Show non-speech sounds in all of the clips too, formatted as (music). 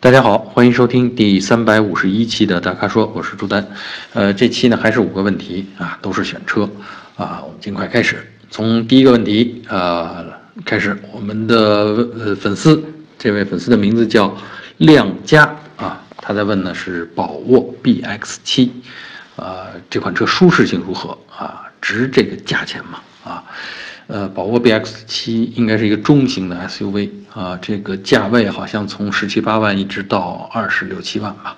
大家好，欢迎收听第三百五十一期的大咖说，我是朱丹。呃，这期呢还是五个问题啊，都是选车啊，我们尽快开始。从第一个问题啊开始，我们的呃粉丝，这位粉丝的名字叫亮佳啊，他在问呢是宝沃 BX 七，啊这款车舒适性如何啊？值这个价钱吗？啊？呃，宝沃 BX 七应该是一个中型的 SUV 啊，这个价位好像从十七八万一直到二十六七万吧，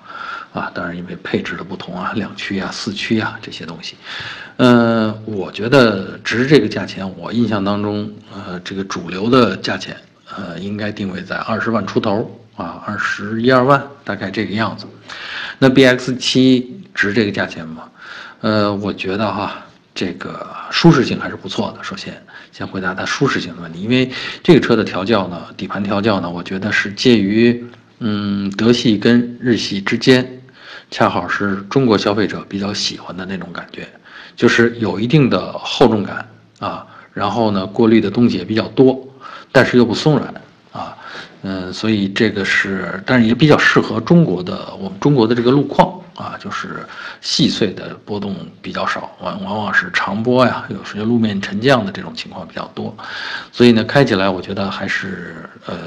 啊，当然因为配置的不同啊，两驱啊、四驱啊这些东西，呃，我觉得值这个价钱，我印象当中，呃，这个主流的价钱，呃，应该定位在二十万出头啊，二十一二万大概这个样子。那 BX 七值这个价钱吗？呃，我觉得哈。这个舒适性还是不错的。首先，先回答它舒适性的问题，因为这个车的调教呢，底盘调教呢，我觉得是介于嗯德系跟日系之间，恰好是中国消费者比较喜欢的那种感觉，就是有一定的厚重感啊，然后呢，过滤的东西也比较多，但是又不松软，嗯，所以这个是，但是也比较适合中国的我们中国的这个路况。啊，就是细碎的波动比较少，往往往是长波呀，有时候路面沉降的这种情况比较多，所以呢，开起来我觉得还是呃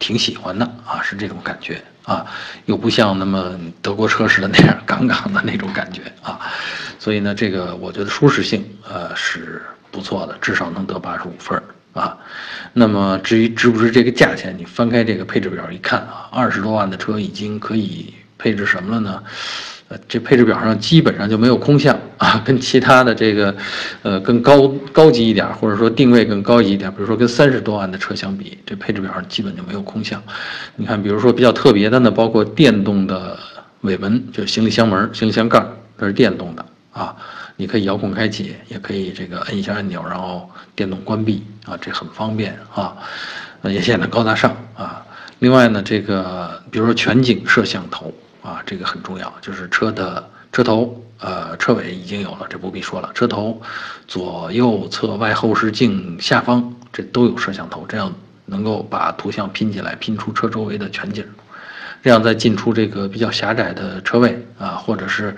挺喜欢的啊，是这种感觉啊，又不像那么德国车似的那样杠杠的那种感觉啊，所以呢，这个我觉得舒适性呃是不错的，至少能得八十五分儿啊。那么至于值不值这个价钱，你翻开这个配置表一看啊，二十多万的车已经可以配置什么了呢？呃，这配置表上基本上就没有空项啊，(laughs) 跟其他的这个，呃，更高高级一点，或者说定位更高级一点，比如说跟三十多万的车相比，这配置表上基本就没有空项。你看，比如说比较特别的呢，包括电动的尾门，就是行李箱门、行李箱盖，都是电动的啊，你可以遥控开启，也可以这个摁一下按钮，然后电动关闭啊，这很方便啊，也显得高大上啊。另外呢，这个比如说全景摄像头。啊，这个很重要，就是车的车头，呃，车尾已经有了，这不必说了。车头、左右侧外后视镜下方，这都有摄像头，这样能够把图像拼起来，拼出车周围的全景。这样在进出这个比较狭窄的车位啊，或者是，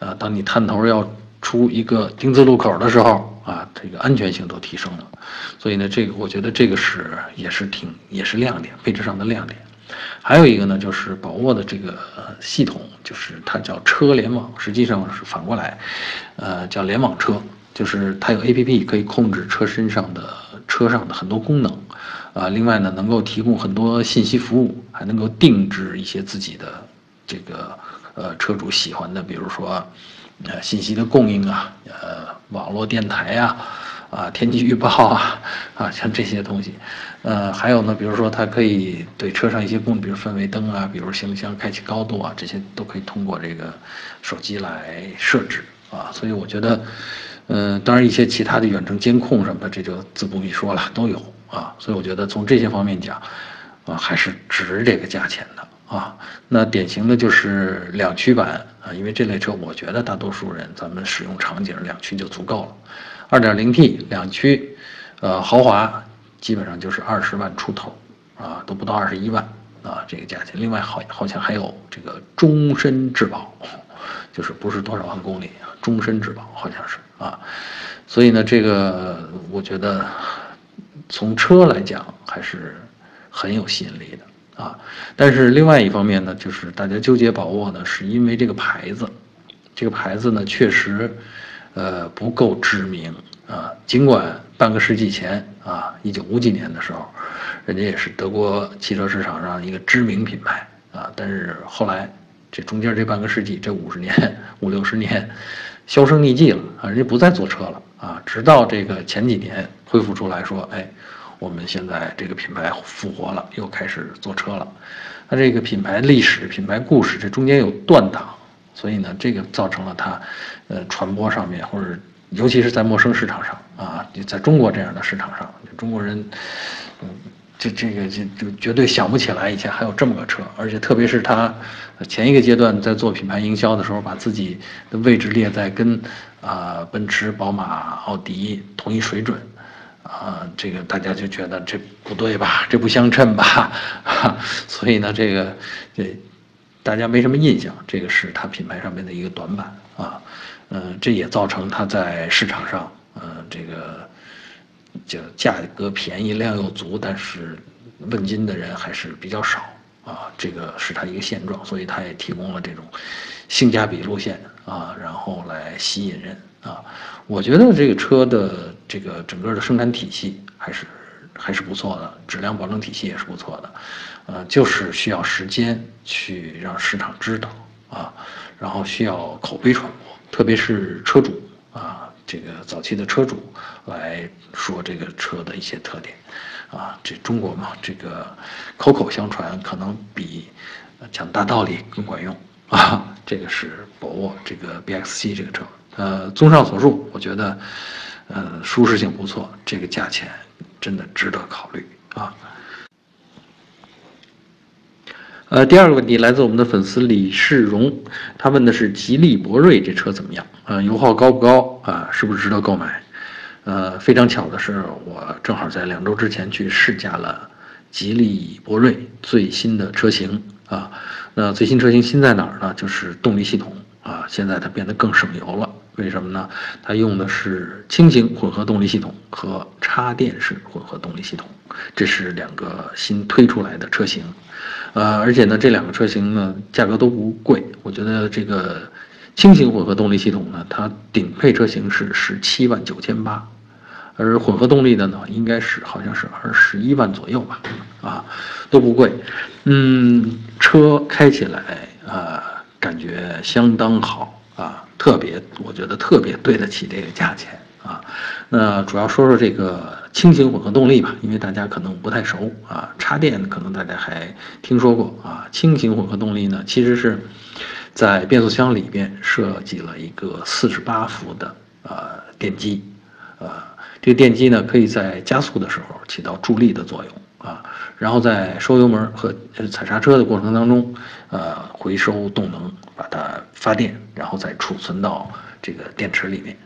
呃，当你探头要出一个丁字路口的时候啊，这个安全性都提升了。所以呢，这个我觉得这个是也是挺也是亮点，配置上的亮点。还有一个呢，就是宝沃的这个系统，就是它叫车联网，实际上是反过来，呃，叫联网车，就是它有 A P P 可以控制车身上的车上的很多功能，啊，另外呢，能够提供很多信息服务，还能够定制一些自己的这个呃车主喜欢的，比如说呃信息的供应啊，呃网络电台呀。啊，天气预报啊，啊，像这些东西，呃，还有呢，比如说它可以对车上一些功能，比如氛围灯啊，比如行李箱开启高度啊，这些都可以通过这个手机来设置啊。所以我觉得，嗯，当然一些其他的远程监控什么的，这就自不必说了，都有啊。所以我觉得从这些方面讲，啊，还是值这个价钱的啊。那典型的就是两驱版啊，因为这类车，我觉得大多数人咱们使用场景两驱就足够了。二点零 T 两驱，呃，豪华基本上就是二十万出头，啊，都不到二十一万啊，这个价钱。另外好好像还有这个终身质保，(laughs) 就是不是多少万公里啊，终身质保好像是啊。所以呢，这个我觉得从车来讲还是很有吸引力的啊。但是另外一方面呢，就是大家纠结宝沃呢，是因为这个牌子，这个牌子呢确实。呃，不够知名啊。尽管半个世纪前啊，一九五几年的时候，人家也是德国汽车市场上一个知名品牌啊，但是后来这中间这半个世纪，这五十年五六十年，销声匿迹了啊，人家不再做车了啊。直到这个前几年恢复出来说，哎，我们现在这个品牌复活了，又开始做车了。它这个品牌历史、品牌故事，这中间有断档。所以呢，这个造成了它，呃，传播上面或者尤其是在陌生市场上啊，在中国这样的市场上，中国人，嗯，这这个就就绝对想不起来以前还有这么个车，而且特别是他前一个阶段在做品牌营销的时候，把自己的位置列在跟啊奔驰、宝马、奥迪同一水准，啊，这个大家就觉得这不对吧？这不相称吧？哈 (laughs) 所以呢，这个这大家没什么印象，这个是它品牌上面的一个短板啊。嗯，这也造成它在市场上，嗯，这个就价格便宜、量又足，但是问津的人还是比较少啊。这个是它一个现状，所以它也提供了这种性价比路线啊，然后来吸引人啊。我觉得这个车的这个整个的生产体系还是还是不错的，质量保证体系也是不错的，呃，就是需要时间去让市场知道啊，然后需要口碑传播。特别是车主啊，这个早期的车主来说这个车的一些特点，啊，这中国嘛，这个口口相传可能比讲大道理更管用啊。这个是宝沃这个 BXC 这个车，呃，综上所述，我觉得，呃，舒适性不错，这个价钱真的值得考虑啊。呃，第二个问题来自我们的粉丝李世荣，他问的是吉利博瑞这车怎么样？呃，油耗高不高啊？是不是值得购买？呃，非常巧的是，我正好在两周之前去试驾了吉利博瑞最新的车型啊。那最新车型新在哪儿呢？就是动力系统啊，现在它变得更省油了。为什么呢？它用的是轻型混合动力系统和插电式混合动力系统，这是两个新推出来的车型。呃，而且呢，这两个车型呢，价格都不贵。我觉得这个轻型混合动力系统呢，它顶配车型是十七万九千八，而混合动力的呢，应该是好像是二十一万左右吧，啊，都不贵。嗯，车开起来啊，感觉相当好啊，特别，我觉得特别对得起这个价钱。啊，那主要说说这个轻型混合动力吧，因为大家可能不太熟啊。插电可能大家还听说过啊。轻型混合动力呢，其实是在变速箱里边设计了一个四十八伏的呃电机，呃，这个电机呢可以在加速的时候起到助力的作用啊，然后在收油门和踩刹车的过程当中，呃，回收动能，把它发电，然后再储存到这个电池里面。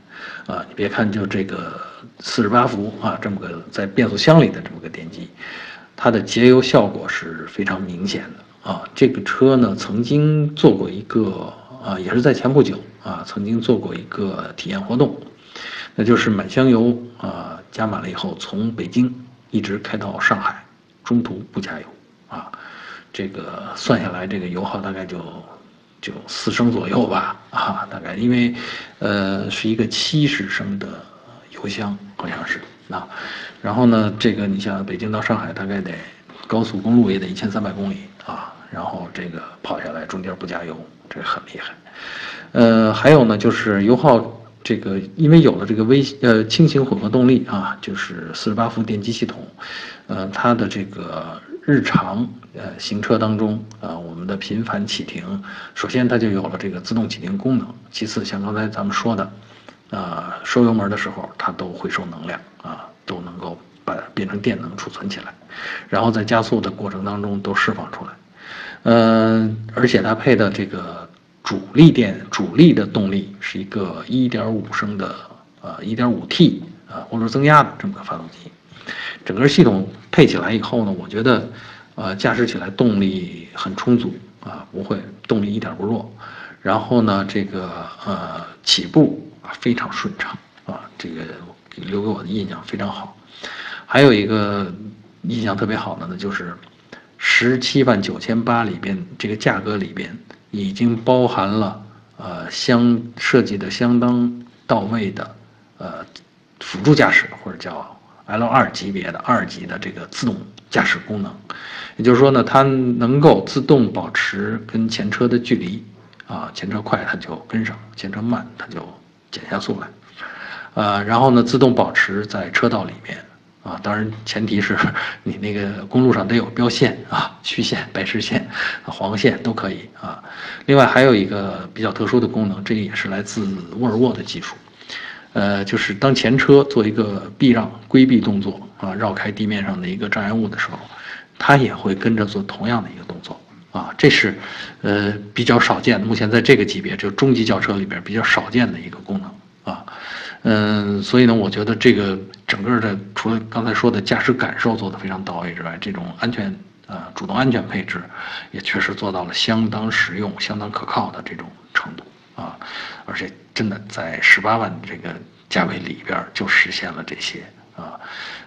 啊，你别看就这个四十八伏啊，这么个在变速箱里的这么个电机，它的节油效果是非常明显的啊。这个车呢，曾经做过一个啊，也是在前不久啊，曾经做过一个体验活动，那就是满箱油啊，加满了以后，从北京一直开到上海，中途不加油啊，这个算下来，这个油耗大概就。就四升左右吧，啊，大概因为，呃，是一个七十升的油箱，好像是啊。然后呢，这个你像北京到上海大概得高速公路也得一千三百公里啊。然后这个跑下来中间不加油，这很厉害。呃，还有呢，就是油耗这个，因为有了这个微呃轻型混合动力啊，就是四十八伏电机系统，呃，它的这个。日常呃行车当中啊，我们的频繁启停，首先它就有了这个自动启停功能。其次，像刚才咱们说的，啊收油门的时候它都回收能量啊，都能够把变成电能储存起来，然后在加速的过程当中都释放出来。嗯，而且它配的这个主力电主力的动力是一个1.5升的呃 1.5T 啊涡轮增压的这么个发动机。整个系统配起来以后呢，我觉得，呃，驾驶起来动力很充足啊，不会动力一点不弱。然后呢，这个呃起步啊非常顺畅啊，这个留给我的印象非常好。还有一个印象特别好的呢，就是十七万九千八里边这个价格里边已经包含了呃相设计的相当到位的呃辅助驾驶或者叫。L 二级别的二级的这个自动驾驶功能，也就是说呢，它能够自动保持跟前车的距离，啊，前车快它就跟上，前车慢它就减下速来，呃，然后呢，自动保持在车道里面，啊，当然前提是你那个公路上得有标线啊，虚线、白实线、黄线都可以啊。另外还有一个比较特殊的功能，这个也是来自沃尔沃的技术。呃，就是当前车做一个避让、规避动作啊，绕开地面上的一个障碍物的时候，它也会跟着做同样的一个动作啊，这是呃比较少见。目前在这个级别，就中级轿车里边比较少见的一个功能啊。嗯，所以呢，我觉得这个整个的除了刚才说的驾驶感受做得非常到位之外，这种安全呃主动安全配置也确实做到了相当实用、相当可靠的这种程度啊，而且真的在十八万这个价位里边就实现了这些啊，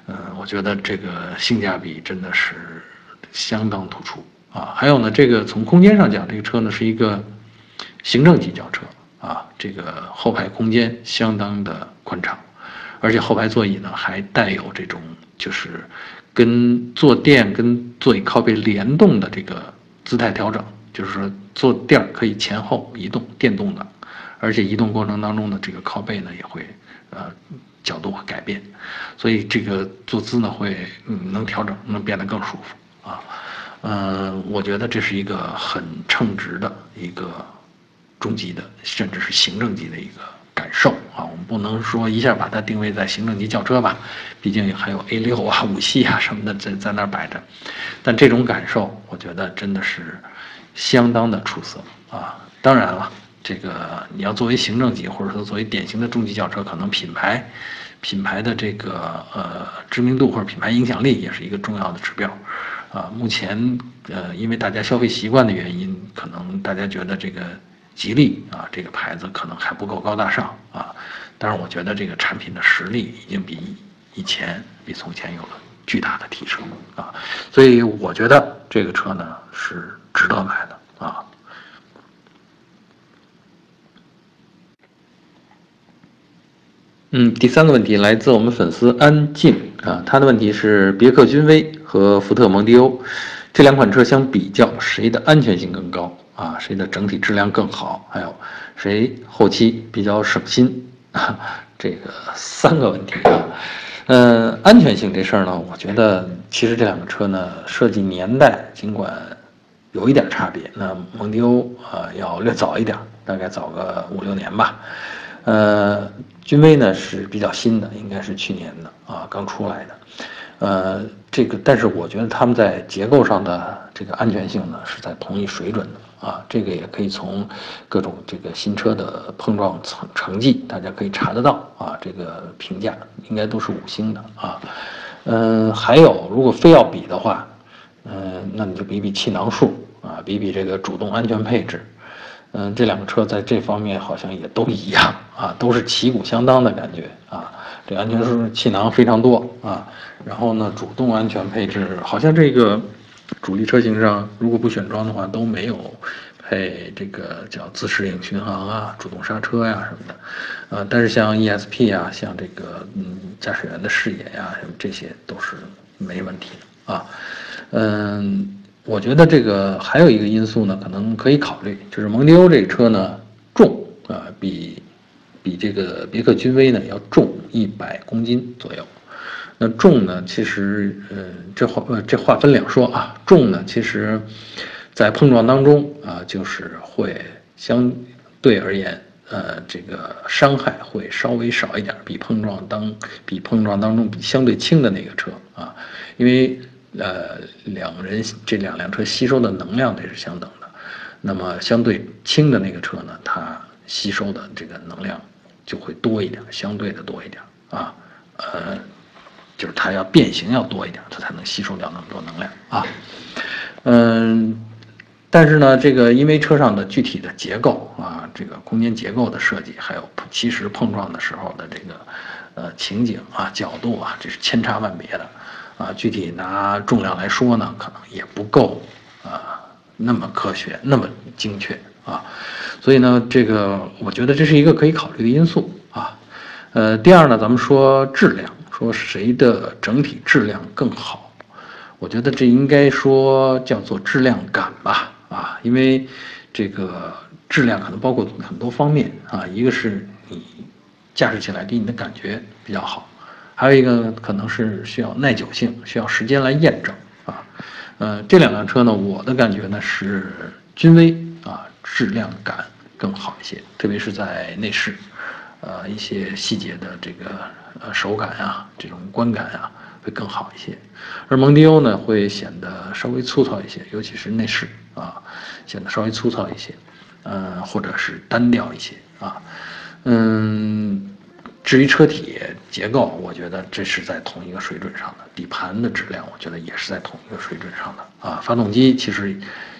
嗯，我觉得这个性价比真的是相当突出啊。还有呢，这个从空间上讲，这个车呢是一个行政级轿车。啊，这个后排空间相当的宽敞，而且后排座椅呢还带有这种就是跟坐垫跟座椅靠背联动的这个姿态调整，就是说坐垫可以前后移动，电动的，而且移动过程当中的这个靠背呢也会呃角度会改变，所以这个坐姿呢会嗯能调整，能变得更舒服啊，嗯，我觉得这是一个很称职的一个。中级的，甚至是行政级的一个感受啊，我们不能说一下把它定位在行政级轿车吧，毕竟还有 A 六啊、五系啊什么的在在那儿摆着，但这种感受，我觉得真的是相当的出色啊。当然了，这个你要作为行政级或者说作为典型的中级轿车，可能品牌品牌的这个呃知名度或者品牌影响力也是一个重要的指标啊。目前呃，因为大家消费习惯的原因，可能大家觉得这个。吉利啊，这个牌子可能还不够高大上啊，但是我觉得这个产品的实力已经比以前、比从前有了巨大的提升啊，所以我觉得这个车呢是值得买的啊。嗯，第三个问题来自我们粉丝安静啊，他的问题是别克君威和福特蒙迪欧这两款车相比较，谁的安全性更高？啊，谁的整体质量更好？还有，谁后期比较省心？这个三个问题啊，嗯，安全性这事儿呢，我觉得其实这两个车呢，设计年代尽管有一点差别，那蒙迪欧啊要略早一点，大概早个五六年吧。呃，君威呢是比较新的，应该是去年的啊，刚出来的。呃，这个，但是我觉得他们在结构上的这个安全性呢是在同一水准的。啊，这个也可以从各种这个新车的碰撞成成绩，大家可以查得到啊。这个评价应该都是五星的啊。嗯，还有，如果非要比的话，嗯，那你就比比气囊数啊，比比这个主动安全配置。嗯，这两个车在这方面好像也都一样啊，都是旗鼓相当的感觉啊。这安全数气囊非常多啊，然后呢，主动安全配置好像这个。主力车型上，如果不选装的话，都没有配这个叫自适应巡航啊、主动刹车呀什么的，啊，但是像 ESP 啊，像这个嗯驾驶员的视野呀，什么这些都是没问题的啊。嗯，我觉得这个还有一个因素呢，可能可以考虑，就是蒙迪欧这个车呢重啊，比比这个别克君威呢要重一百公斤左右。那重呢？其实，呃，这话呃这话分两说啊。重呢，其实，在碰撞当中啊，就是会相对而言，呃，这个伤害会稍微少一点，比碰撞当比碰撞当中比相对轻的那个车啊，因为呃两人这两辆车吸收的能量得是相等的，那么相对轻的那个车呢，它吸收的这个能量就会多一点，相对的多一点啊，呃。就是它要变形要多一点，它才能吸收掉那么多能量啊。嗯，但是呢，这个因为车上的具体的结构啊，这个空间结构的设计，还有其实碰撞的时候的这个呃情景啊、角度啊，这是千差万别的啊。具体拿重量来说呢，可能也不够啊那么科学、那么精确啊。所以呢，这个我觉得这是一个可以考虑的因素啊。呃，第二呢，咱们说质量。说谁的整体质量更好？我觉得这应该说叫做质量感吧，啊，因为这个质量可能包括很多方面啊，一个是你驾驶起来给你的感觉比较好，还有一个可能是需要耐久性，需要时间来验证啊。呃，这两辆车呢，我的感觉呢是君威啊，质量感更好一些，特别是在内饰。呃，一些细节的这个呃手感啊，这种观感啊，会更好一些。而蒙迪欧呢，会显得稍微粗糙一些，尤其是内饰啊，显得稍微粗糙一些，呃，或者是单调一些啊。嗯，至于车体结构，我觉得这是在同一个水准上的，底盘的质量，我觉得也是在同一个水准上的啊。发动机其实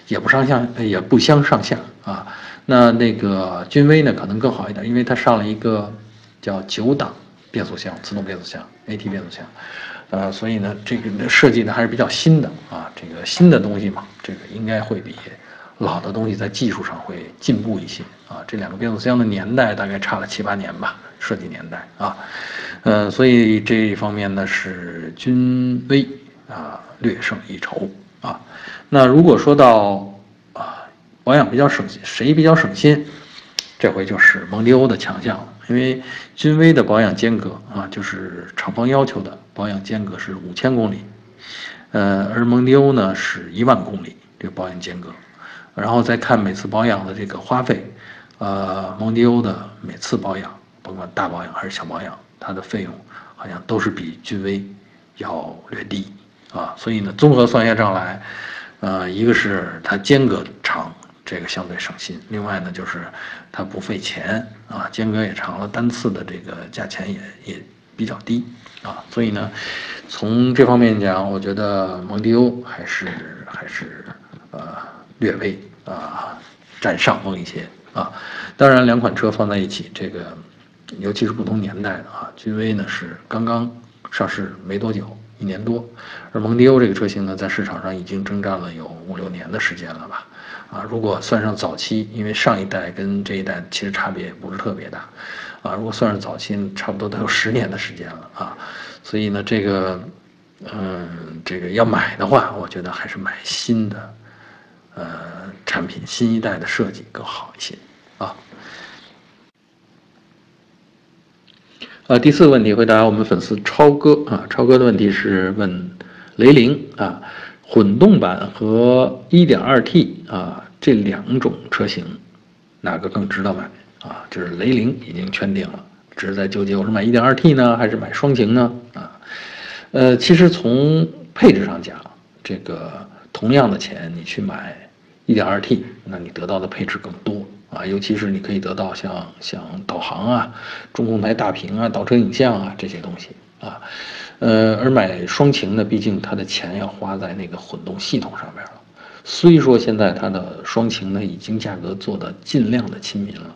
也不上下，也不相上下啊。那那个君威呢，可能更好一点，因为它上了一个叫九档变速箱，自动变速箱 AT 变速箱，呃，所以呢，这个设计呢还是比较新的啊。这个新的东西嘛，这个应该会比。老的东西在技术上会进步一些啊，这两个变速箱的年代大概差了七八年吧，设计年代啊，嗯，所以这一方面呢是君威啊略胜一筹啊。那如果说到啊保养比较省心，谁比较省心？这回就是蒙迪欧的强项了，因为君威的保养间隔啊，就是厂方要求的保养间隔是五千公里，呃，而蒙迪欧呢是一万公里这个保养间隔。然后再看每次保养的这个花费，呃，蒙迪欧的每次保养，甭管大保养还是小保养，它的费用好像都是比君威要略低啊。所以呢，综合算下账来，呃，一个是它间隔长，这个相对省心；另外呢，就是它不费钱啊，间隔也长了，单次的这个价钱也也比较低啊。所以呢，从这方面讲，我觉得蒙迪欧还是还是呃。略微啊占上风一些啊，当然两款车放在一起，这个尤其是不同年代的啊，君威呢是刚刚上市没多久，一年多，而蒙迪欧这个车型呢在市场上已经征战了有五六年的时间了吧，啊，如果算上早期，因为上一代跟这一代其实差别也不是特别大，啊，如果算上早期，差不多都有十年的时间了啊，所以呢这个嗯这个要买的话，我觉得还是买新的。呃，产品新一代的设计更好一些啊。呃，第四个问题回答我们粉丝超哥啊，超哥的问题是问雷凌啊，混动版和 1.2T 啊这两种车型哪个更值得买啊？就是雷凌已经圈定了，只是在纠结我是买 1.2T 呢还是买双擎呢啊？呃，其实从配置上讲，这个同样的钱你去买。一点二 T，那你得到的配置更多啊，尤其是你可以得到像像导航啊、中控台大屏啊、倒车影像啊这些东西啊，呃，而买双擎呢，毕竟它的钱要花在那个混动系统上面了。虽说现在它的双擎呢已经价格做的尽量的亲民了，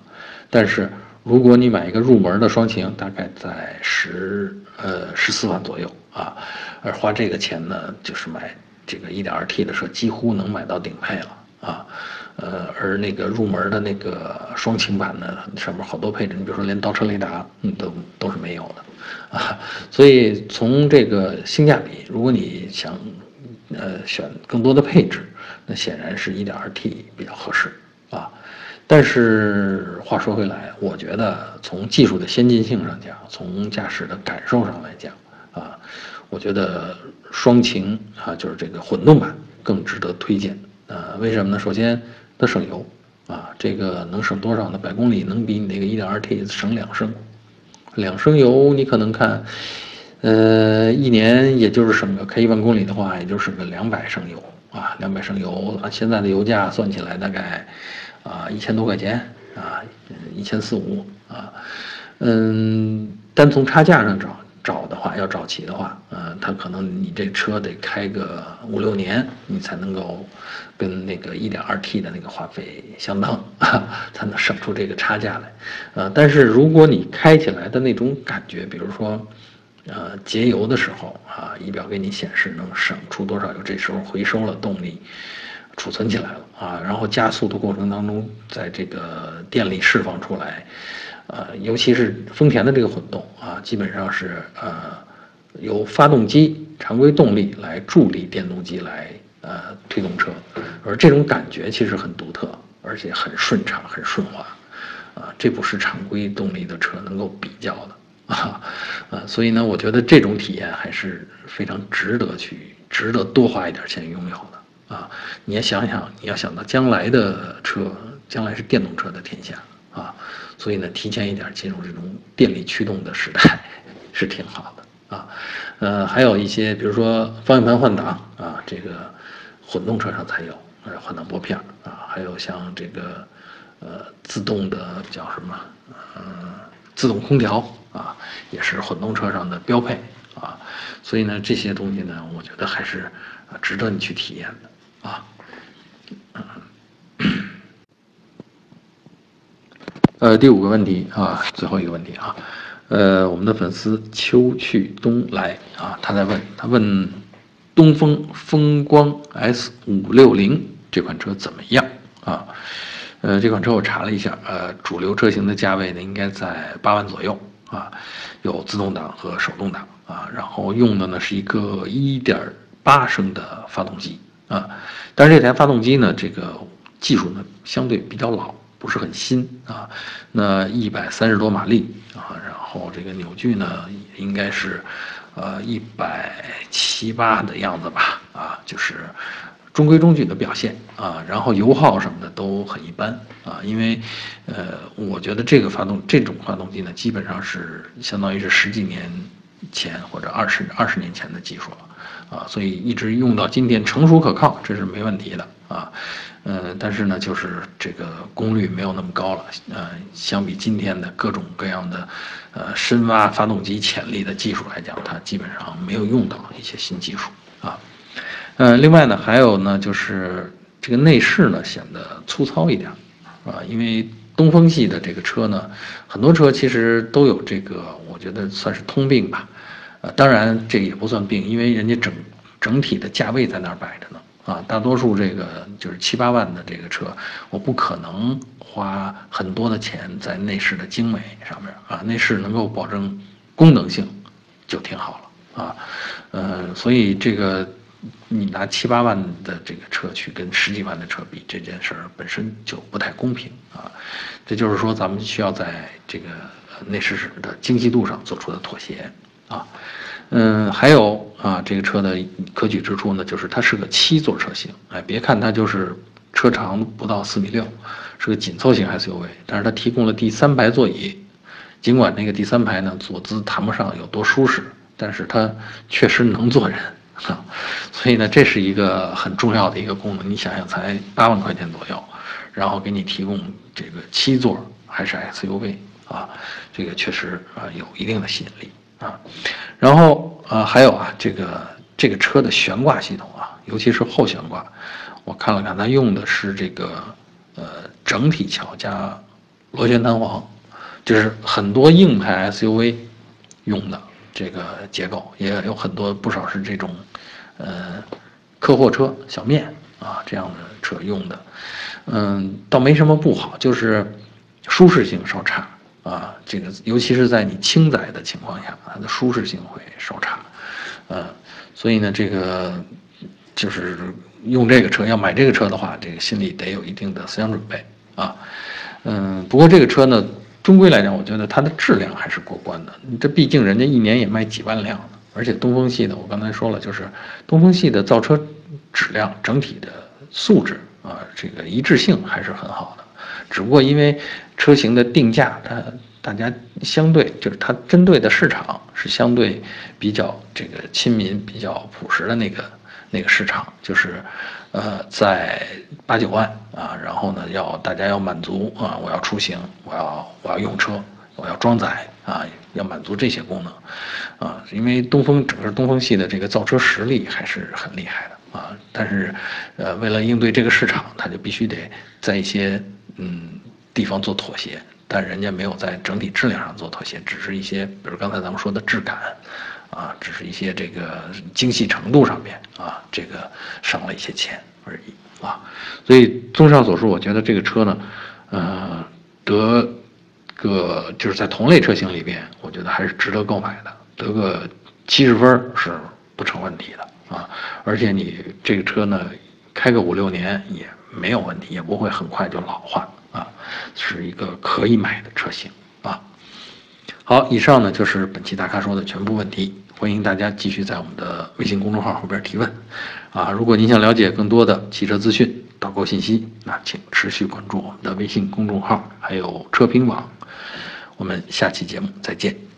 但是如果你买一个入门的双擎，大概在十呃十四万左右啊，而花这个钱呢，就是买这个一点二 T 的车，几乎能买到顶配了。啊，呃，而那个入门的那个双擎版呢，上面好多配置，你比如说连倒车雷达，嗯，都都是没有的，啊，所以从这个性价比，如果你想，呃，选更多的配置，那显然是一点二 T 比较合适啊。但是话说回来，我觉得从技术的先进性上讲，从驾驶的感受上来讲，啊，我觉得双擎啊，就是这个混动版更值得推荐。呃，为什么呢？首先，它省油，啊，这个能省多少呢？百公里能比你那个 1.2T 省两升，两升油你可能看，呃，一年也就是省个开一万公里的话，也就省个两百升油啊，两百升油啊，现在的油价算起来大概啊一千多块钱啊，一千四五啊，嗯，单从差价上找。找的话，要找齐的话，呃，他可能你这车得开个五六年，你才能够跟那个一点二 T 的那个话费相当，(laughs) 才能省出这个差价来。呃，但是如果你开起来的那种感觉，比如说，呃，节油的时候啊，仪表给你显示能省出多少油，这时候回收了动力，储存起来了啊，然后加速的过程当中，在这个电力释放出来。呃，尤其是丰田的这个混动啊，基本上是呃由发动机常规动力来助力电动机来呃推动车，而这种感觉其实很独特，而且很顺畅、很顺滑，啊，这不是常规动力的车能够比较的啊，啊，所以呢，我觉得这种体验还是非常值得去、值得多花一点钱拥有的啊。你也想想，你要想到将来的车，将来是电动车的天下啊。所以呢，提前一点进入这种电力驱动的时代，是挺好的啊。呃，还有一些，比如说方向盘换挡啊，这个混动车上才有，呃，换挡拨片啊，还有像这个呃自动的叫什么，嗯，自动空调啊，也是混动车上的标配啊。所以呢，这些东西呢，我觉得还是值得你去体验的啊。呃，第五个问题啊，最后一个问题啊，呃，我们的粉丝秋去冬来啊，他在问，他问东风风光 S 五六零这款车怎么样啊？呃，这款车我查了一下，呃，主流车型的价位呢应该在八万左右啊，有自动挡和手动挡啊，然后用的呢是一个一点八升的发动机啊，但是这台发动机呢，这个技术呢相对比较老。不是很新啊，那一百三十多马力啊，然后这个扭矩呢，应该是，呃，一百七八的样子吧，啊，就是中规中矩的表现啊，然后油耗什么的都很一般啊，因为，呃，我觉得这个发动这种发动机呢，基本上是相当于是十几年前或者二十二十年前的技术了，啊，所以一直用到今天成熟可靠，这是没问题的啊。呃，但是呢，就是这个功率没有那么高了。呃，相比今天的各种各样的，呃，深挖发动机潜力的技术来讲，它基本上没有用到一些新技术啊。呃，另外呢，还有呢，就是这个内饰呢显得粗糙一点，啊，因为东风系的这个车呢，很多车其实都有这个，我觉得算是通病吧。呃，当然这也不算病，因为人家整整体的价位在那儿摆着呢。啊，大多数这个就是七八万的这个车，我不可能花很多的钱在内饰的精美上面啊，内饰能够保证功能性，就挺好了啊，呃，所以这个你拿七八万的这个车去跟十几万的车比，这件事儿本身就不太公平啊，这就是说咱们需要在这个内饰的精细度上做出的妥协啊。嗯，还有啊，这个车的可取之处呢，就是它是个七座车型。哎，别看它就是车长不到四米六，是个紧凑型 SUV，但是它提供了第三排座椅。尽管那个第三排呢坐姿谈不上有多舒适，但是它确实能坐人啊。(laughs) 所以呢，这是一个很重要的一个功能。你想想，才八万块钱左右，然后给你提供这个七座还是 SUV 啊，这个确实啊有一定的吸引力。啊，然后啊，还有啊，这个这个车的悬挂系统啊，尤其是后悬挂，我看了看，它用的是这个呃整体桥加螺旋弹簧，就是很多硬派 SUV 用的这个结构，也有很多不少是这种呃客货车小面啊这样的车用的，嗯，倒没什么不好，就是舒适性稍差。啊，这个尤其是在你轻载的情况下，它的舒适性会稍差，呃，所以呢，这个就是用这个车要买这个车的话，这个心里得有一定的思想准备啊，嗯，不过这个车呢，终归来讲，我觉得它的质量还是过关的。这毕竟人家一年也卖几万辆而且东风系的，我刚才说了，就是东风系的造车质量整体的素质啊，这个一致性还是很好的。只不过因为车型的定价，它大家相对就是它针对的市场是相对比较这个亲民、比较朴实的那个那个市场，就是呃在八九万啊，然后呢要大家要满足啊，我要出行，我要我要用车，我要装载啊，要满足这些功能啊，因为东风整个东风系的这个造车实力还是很厉害的啊，但是呃为了应对这个市场，它就必须得在一些。嗯，地方做妥协，但人家没有在整体质量上做妥协，只是一些，比如刚才咱们说的质感，啊，只是一些这个精细程度上面啊，这个省了一些钱而已啊。所以综上所述，我觉得这个车呢，呃，得个就是在同类车型里边，我觉得还是值得购买的，得个七十分是不成问题的啊。而且你这个车呢，开个五六年也。没有问题，也不会很快就老化啊，是一个可以买的车型啊。好，以上呢就是本期大咖说的全部问题，欢迎大家继续在我们的微信公众号后边提问啊。如果您想了解更多的汽车资讯、导购信息，那请持续关注我们的微信公众号，还有车评网。我们下期节目再见。